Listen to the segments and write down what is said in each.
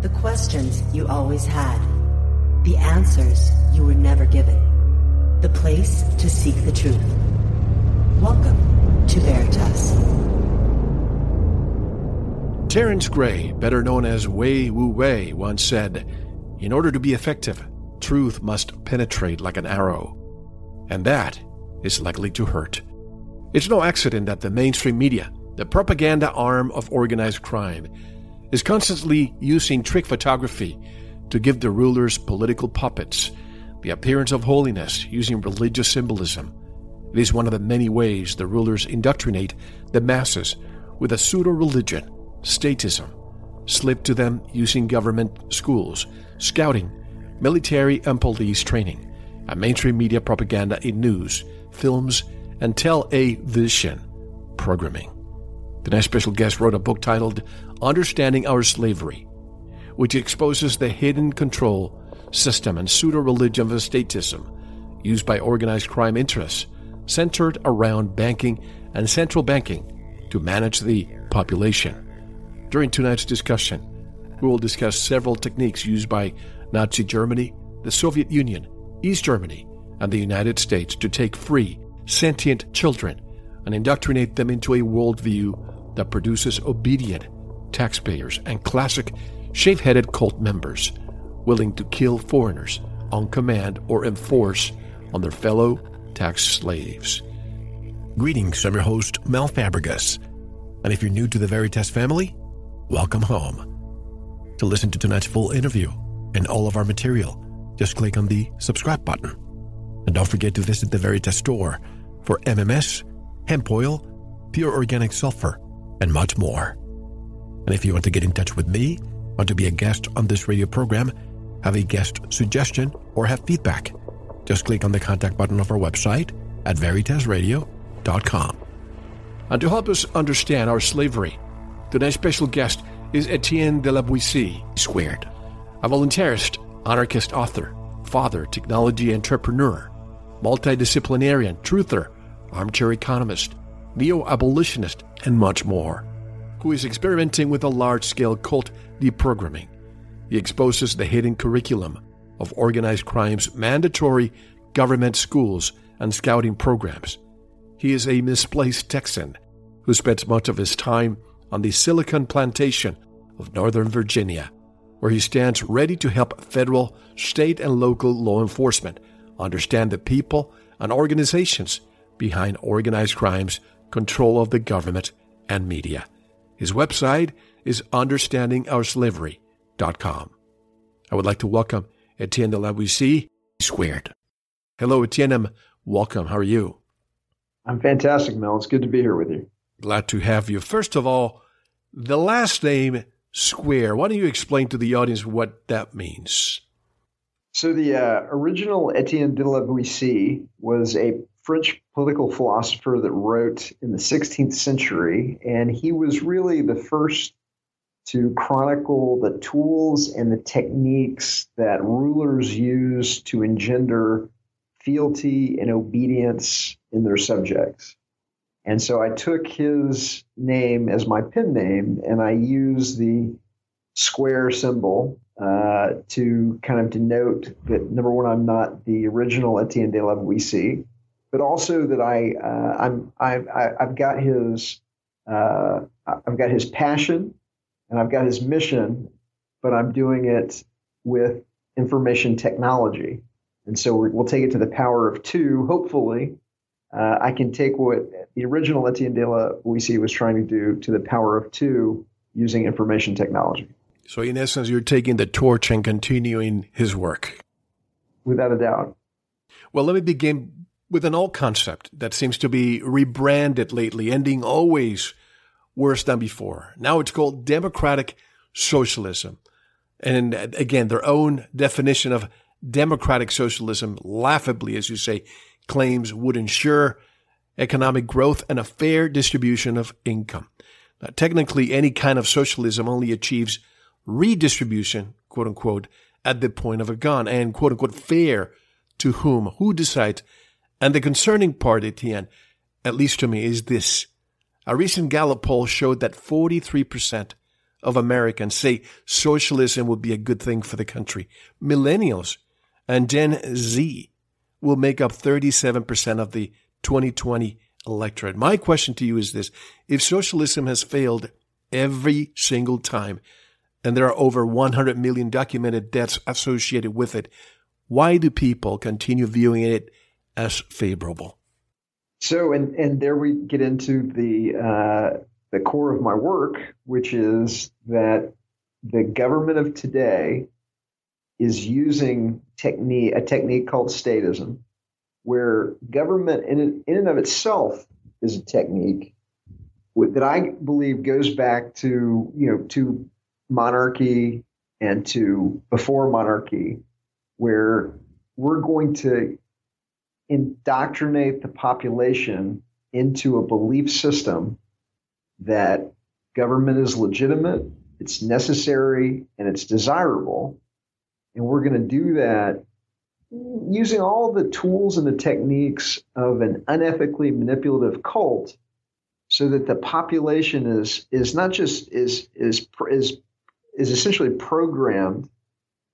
The questions you always had. The answers you were never given. The place to seek the truth. Welcome to Veritas. Terence Gray, better known as Wei Wu Wei, once said, In order to be effective, truth must penetrate like an arrow. And that is likely to hurt. It's no accident that the mainstream media, the propaganda arm of organized crime, is constantly using trick photography to give the rulers political puppets the appearance of holiness using religious symbolism. It is one of the many ways the rulers indoctrinate the masses with a pseudo religion, statism, slipped to them using government schools, scouting, military and police training, and mainstream media propaganda in news, films, and television programming. Tonight's special guest wrote a book titled Understanding Our Slavery, which exposes the hidden control, system, and pseudo religion of statism used by organized crime interests centered around banking and central banking to manage the population. During tonight's discussion, we will discuss several techniques used by Nazi Germany, the Soviet Union, East Germany, and the United States to take free, sentient children and indoctrinate them into a worldview that produces obedient taxpayers and classic shave headed cult members willing to kill foreigners on command or enforce on their fellow tax slaves. Greetings, I'm your host, Mel Fabregas. And if you're new to the Veritas family, welcome home. To listen to tonight's full interview and all of our material, just click on the subscribe button. And don't forget to visit the Veritas store for MMS, hemp oil, pure organic sulfur, and much more. And if you want to get in touch with me, want to be a guest on this radio program, have a guest suggestion, or have feedback, just click on the contact button of our website at veritasradio.com. And to help us understand our slavery, today's special guest is Etienne de la Boetie squared, a voluntarist, anarchist author, father, technology entrepreneur, multidisciplinarian, truther, armchair economist, neo abolitionist, and much more, who is experimenting with a large scale cult deprogramming. He exposes the hidden curriculum of organized crime's mandatory government schools and scouting programs. He is a misplaced Texan who spends much of his time on the Silicon Plantation of Northern Virginia, where he stands ready to help federal, state, and local law enforcement understand the people and organizations behind organized crime's control of the government and media. His website is understandingourslavery.com. I would like to welcome Etienne de la squared. Hello, Etienne. Welcome. How are you? I'm fantastic, Mel. It's good to be here with you. Glad to have you. First of all, the last name Square. Why don't you explain to the audience what that means? So, the uh, original Etienne de la Boetie was a French political philosopher that wrote in the 16th century, and he was really the first to chronicle the tools and the techniques that rulers use to engender fealty and obedience in their subjects. And so I took his name as my pen name and I used the square symbol uh, to kind of denote that number one, I'm not the original Etienne de la Boetie, but also that I uh, I'm I've, I've got his uh, I've got his passion and I've got his mission, but I'm doing it with information technology. And so we'll take it to the power of two, hopefully, uh, I can take what the original Etienne de la Boetie was trying to do to the power of two using information technology. So, in essence, you're taking the torch and continuing his work. Without a doubt. Well, let me begin with an old concept that seems to be rebranded lately, ending always worse than before. Now it's called democratic socialism. And again, their own definition of democratic socialism, laughably, as you say, claims would ensure economic growth and a fair distribution of income. Now, technically, any kind of socialism only achieves redistribution, quote unquote, at the point of a gun, and quote unquote, fair to whom? Who decides? And the concerning part, Etienne, at least to me, is this. A recent Gallup poll showed that 43% of Americans say socialism would be a good thing for the country. Millennials and Gen Z will make up 37% of the 2020 electorate. My question to you is this. If socialism has failed every single time, and there are over 100 million documented deaths associated with it, why do people continue viewing it as favorable? So, and and there we get into the uh, the core of my work, which is that the government of today is using technique a technique called statism, where government in in and of itself is a technique that I believe goes back to you know to monarchy and to before monarchy, where we're going to indoctrinate the population into a belief system that government is legitimate, it's necessary, and it's desirable. And we're going to do that using all the tools and the techniques of an unethically manipulative cult so that the population is is not just is is is is essentially programmed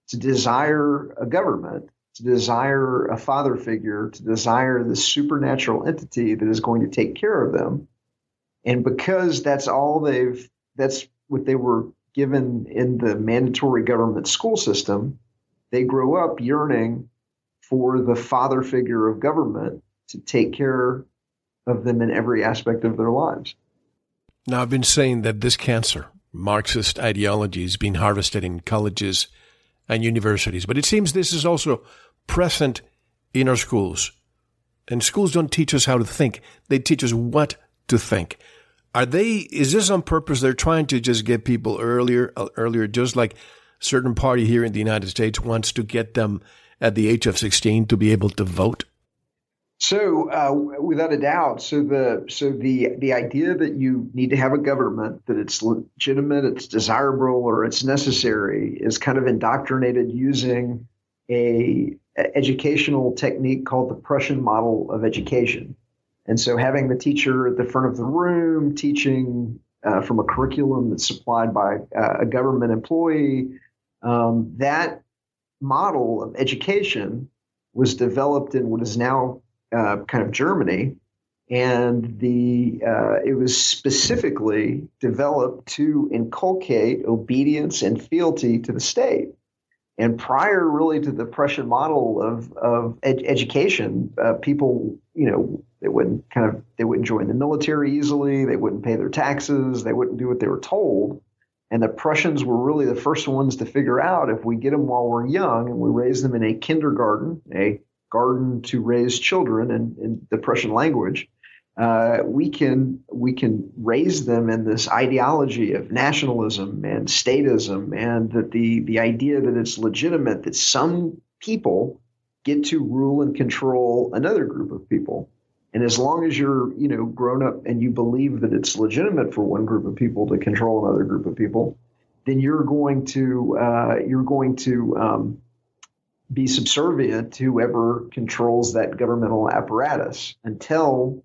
to desire a government to desire a father figure, to desire the supernatural entity that is going to take care of them. And because that's all they've, that's what they were given in the mandatory government school system, they grow up yearning for the father figure of government to take care of them in every aspect of their lives. Now, I've been saying that this cancer, Marxist ideology, is being harvested in colleges and universities, but it seems this is also present in our schools. And schools don't teach us how to think. They teach us what to think. Are they, is this on purpose? They're trying to just get people earlier, uh, earlier, just like certain party here in the United States wants to get them at the age of 16 to be able to vote? So, uh, without a doubt, so the so the the idea that you need to have a government that it's legitimate, it's desirable, or it's necessary is kind of indoctrinated using a educational technique called the Prussian model of education. And so having the teacher at the front of the room teaching uh, from a curriculum that's supplied by uh, a government employee, um, that model of education was developed in what is now uh, kind of Germany. And the uh, it was specifically developed to inculcate obedience and fealty to the state. And prior, really, to the Prussian model of of ed- education, uh, people, you know, they wouldn't kind of they wouldn't join the military easily. They wouldn't pay their taxes. They wouldn't do what they were told. And the Prussians were really the first ones to figure out if we get them while we're young and we raise them in a kindergarten, a garden to raise children in, in the Prussian language, uh, we can we can raise them in this ideology of nationalism and statism, and that the the idea that it's legitimate that some people get to rule and control another group of people. And as long as you're, you know, grown up and you believe that it's legitimate for one group of people to control another group of people, then you're going to uh, you're going to um, be subservient to whoever controls that governmental apparatus until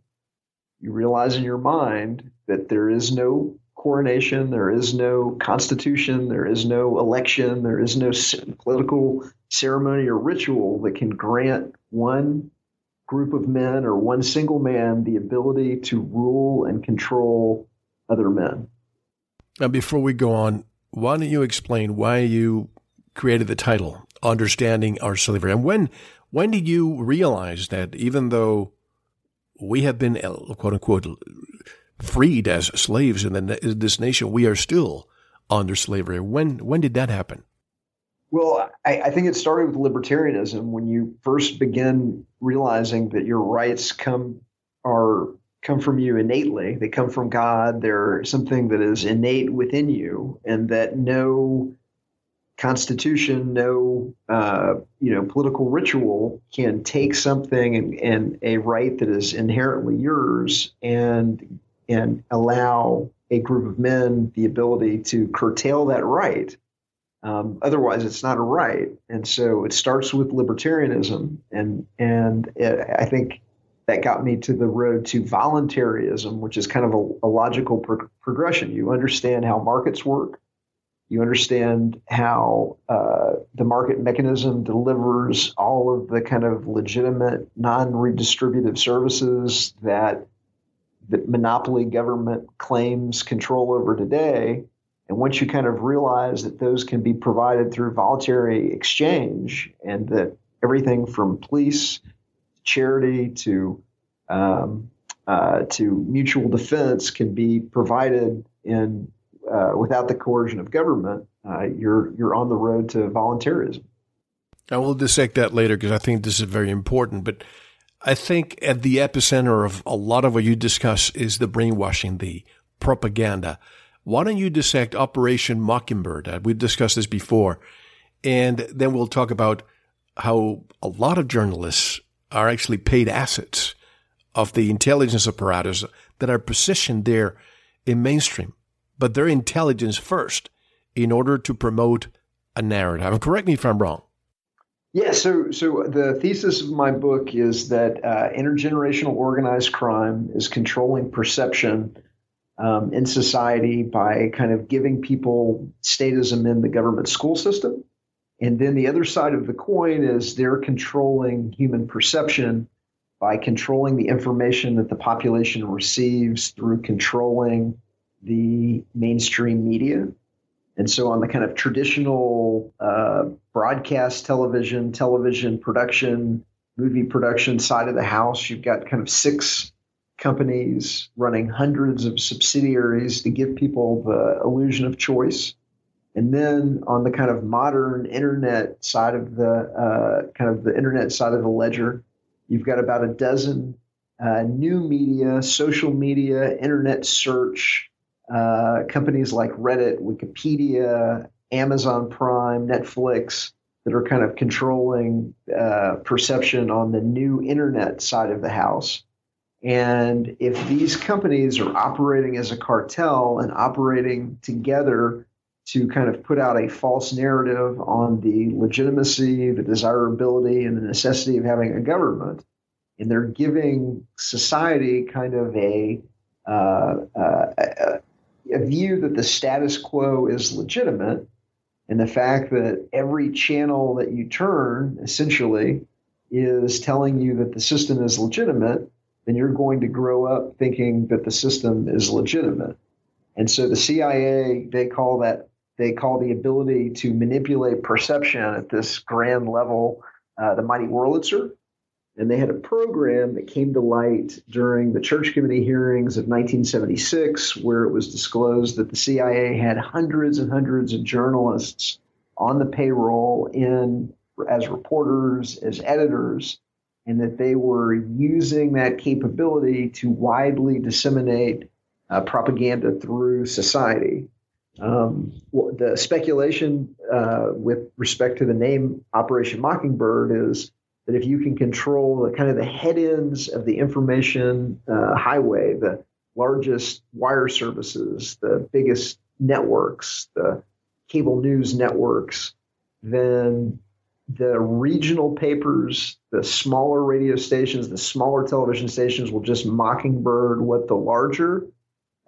you realize in your mind that there is no coronation, there is no constitution, there is no election, there is no political ceremony or ritual that can grant one group of men or one single man the ability to rule and control other men. Now, before we go on, why don't you explain why you created the title "Understanding Our Slavery" and when when did you realize that even though we have been, uh, quote unquote, freed as slaves in, the, in this nation. We are still under slavery. When when did that happen? Well, I, I, think it started with libertarianism when you first begin realizing that your rights come are come from you innately. They come from God. They're something that is innate within you, and that no constitution, no uh, you know political ritual can take something and, and a right that is inherently yours and and allow a group of men the ability to curtail that right. Um, otherwise, it's not a right. And so it starts with libertarianism, and and it, I think that got me to the road to voluntarism, which is kind of a, a logical pro- progression. You understand how markets work You understand how uh, the market mechanism delivers all of the kind of legitimate, non redistributive services that the monopoly government claims control over today. And once you kind of realize that those can be provided through voluntary exchange and that everything from police, charity to um, uh, to mutual defense can be provided in uh, without the coercion of government, uh, you're you're on the road to voluntarism. I will dissect that later because I think this is very important. But I think at the epicenter of a lot of what you discuss is the brainwashing, the propaganda. Why don't you dissect Operation Mockingbird? Uh, we've discussed this before, and then we'll talk about how a lot of journalists are actually paid assets of the intelligence apparatus that are positioned there in mainstream but their intelligence first in order to promote a narrative. Correct me if I'm wrong. Yeah, so so the thesis of my book is that uh, intergenerational organized crime is controlling perception um, in society by kind of giving people statism in the government school system, and then the other side of the coin is they're controlling human perception by controlling the information that the population receives through controlling the mainstream media. And so, on the kind of traditional uh, broadcast television, television production, movie production side of the house, you've got kind of six companies running hundreds of subsidiaries to give people the illusion of choice. And then on the kind of modern internet side of the uh, kind of the internet side of the ledger, you've got about a dozen uh, new media, social media, internet search, uh, companies like Reddit, Wikipedia, Amazon Prime, Netflix that are kind of controlling uh, perception on the new internet side of the house. And if these companies are operating as a cartel and operating together to kind of put out a false narrative on the legitimacy, the desirability, and the necessity of having a government, and they're giving society kind of a, uh, uh, a view that the status quo is legitimate and the fact that every channel that you turn essentially is telling you that the system is legitimate, then you're going to grow up thinking that the system is legitimate. And so the CIA, they call that they call the ability to manipulate perception at this grand level uh, the mighty Wurlitzer. And they had a program that came to light during the Church Committee hearings of 1976, where it was disclosed that the CIA had hundreds and hundreds of journalists on the payroll in as reporters, as editors, and that they were using that capability to widely disseminate uh, propaganda through society. Um, the speculation uh, with respect to the name Operation Mockingbird is that if you can control the kind of the head ends of the information uh, highway, the largest wire services, the biggest networks, the cable news networks, then the regional papers, the smaller radio stations, the smaller television stations will just mockingbird what the larger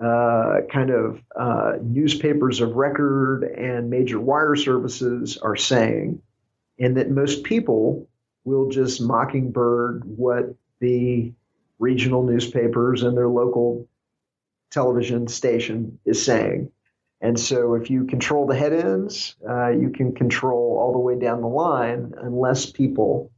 uh, kind of uh, newspapers of record and major wire services are saying, and that most people will just mockingbird what the regional newspapers and their local television station is saying. And so, if you control the head ends, uh, you can control all the way down the line, unless people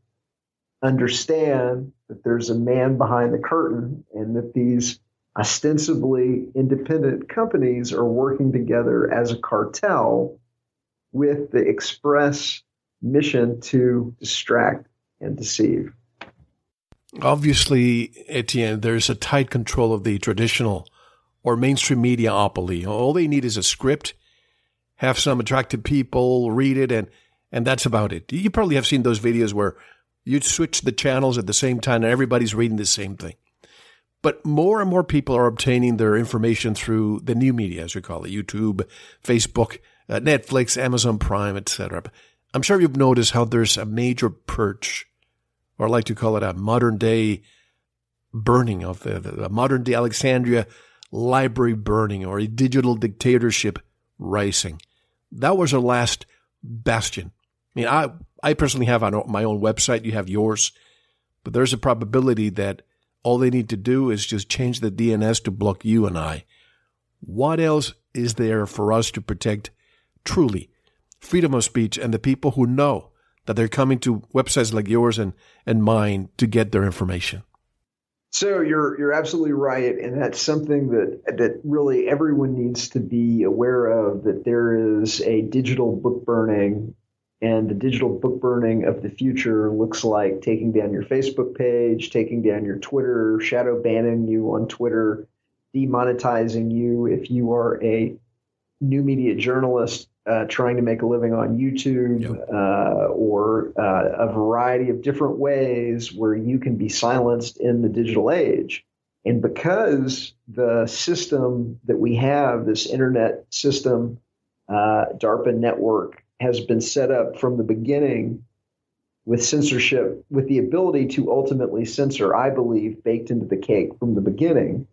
understand that there's a man behind the curtain and that these ostensibly independent companies are working together as a cartel with the express mission to distract and deceive. Obviously, Etienne, there's a tight control of the traditional or mainstream mediaopoly. All they need is a script, have some attractive people read it, and and that's about it. You probably have seen those videos where you switch the channels at the same time and everybody's reading the same thing. But more and more people are obtaining their information through the new media, as we call it, YouTube, Facebook, uh, Netflix, Amazon Prime, etc. I'm sure you've noticed how there's a major purge or I like to call it a modern day burning of the, the modern day Alexandria library burning or a digital dictatorship rising. that was our last bastion. I mean, I, I personally have on my own website. You have yours, but there's a probability that all they need to do is just change the DNS to block you and I. What else is there for us to protect truly freedom of speech and the people who know that they're coming to websites like yours and, and mine to get their information? So you're you're absolutely right, and that's something that that really everyone needs to be aware of. That there is a digital book burning, and the digital book burning of the future looks like taking down your Facebook page, taking down your Twitter, shadow banning you on Twitter, demonetizing you if you are a new media journalist uh, trying to make a living on YouTube yep. uh, or uh, a variety of different ways where you can be silenced in the digital age. And because the system that we have, this internet system, uh, DARPA network, has been set up from the beginning with censorship, with the ability to ultimately censor, I believe, baked into the cake from the beginning.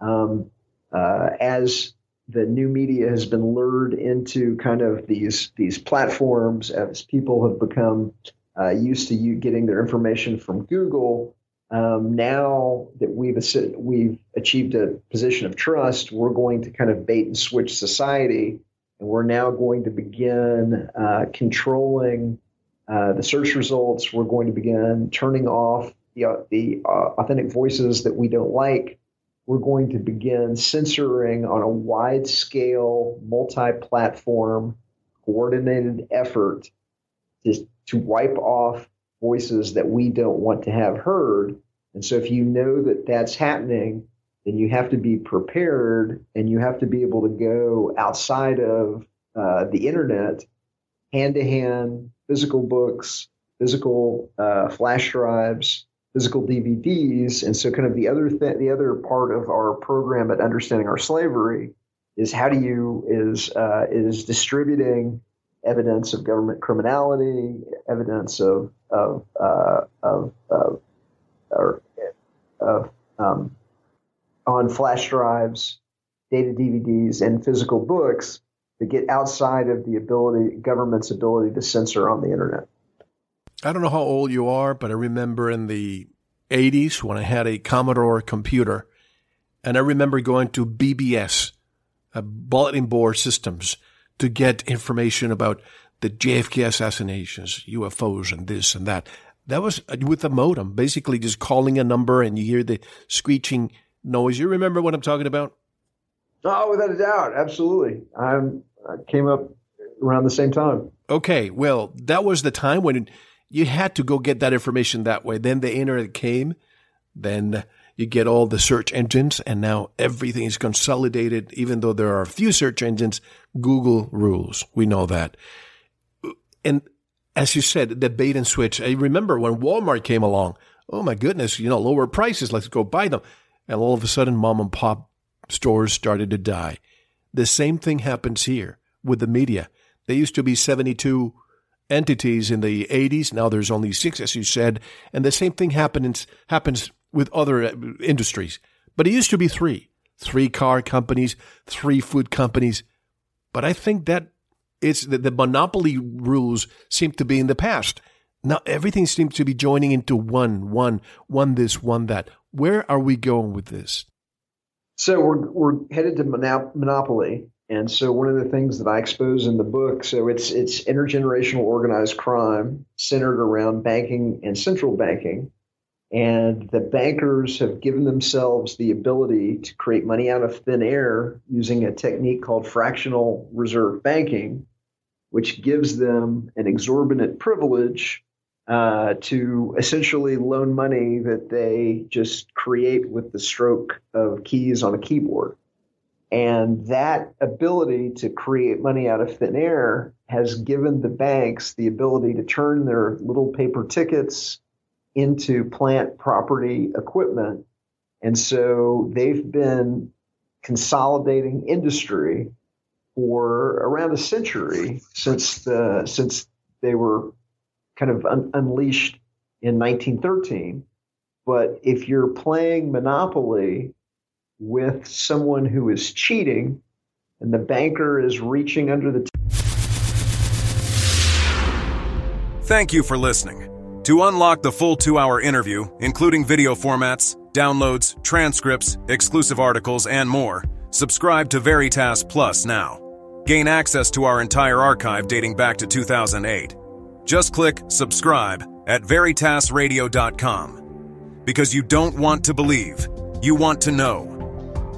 Um, uh, as the new media has been lured into kind of these these platforms as people have become uh, used to you getting their information from Google. Um, now that we've we've achieved a position of trust, we're going to kind of bait and switch society, and we're now going to begin uh, controlling uh, the search results. We're going to begin turning off the, the uh, authentic voices that we don't like we're going to begin censoring on a wide scale, multi platform, coordinated effort to, to wipe off voices that we don't want to have heard. And so, if you know that that's happening, then you have to be prepared and you have to be able to go outside of uh, the internet, hand to hand, physical books, physical uh, flash drives, physical DVDs. And so, kind of the other th- the other part of our program at Understanding Our Slavery is how do you is uh, is distributing evidence of government criminality, evidence of of uh, of, of, or, of um, on flash drives, data DVDs, and physical books to get outside of the ability government's ability to censor on the internet. I don't know how old you are, but I remember in the 80s when I had a Commodore computer, and I remember going to BBS, uh, bulletin board systems, to get information about the JFK assassinations, UFOs, and this and that. That was uh, with a modem, basically just calling a number and you hear the screeching noise. You remember what I'm talking about? Oh, without a doubt. Absolutely. I'm, I came up around the same time. Okay. Well, that was the time when you had to go get that information that way. Then the internet came, then you get all the search engines, and now everything is consolidated. Even though there are a few search engines, Google rules. We know that. And as you said, the bait and switch. I remember when Walmart came along. Oh my goodness, you know, lower prices. Let's go buy them. And all of a sudden, mom and pop stores started to die. The same thing happens here with the media. They used to be 72 entities in the 80s. Now there's only six, as you said. And the same thing happens, happens with other uh, industries. But it used to be three three car companies, three food companies. But I think that it's the, the monopoly rules seem to be in the past. Now everything seems to be joining into one, one, one this, one that. Where are we going with this? So we're we're headed to monop- monopoly, and so one of the things that I expose in the book, so it's it's intergenerational organized crime centered around banking and central banking. And the bankers have given themselves the ability to create money out of thin air using a technique called fractional reserve banking, which gives them an exorbitant privilege uh, to essentially loan money that they just create with the stroke of keys on a keyboard. And that ability to create money out of thin air has given the banks the ability to turn their little paper tickets into plant property equipment. And so they've been consolidating industry for around a century since the since they were kind of un- unleashed in 1913. But if you're playing Monopoly with someone who is cheating and the banker is reaching under the. T- Thank you for listening. To unlock the full two hour interview, including video formats, downloads, transcripts, exclusive articles, and more, subscribe to Veritas Plus now. Gain access to our entire archive dating back to 2008. Just click subscribe at veritasradio.com. Because you don't want to believe, you want to know.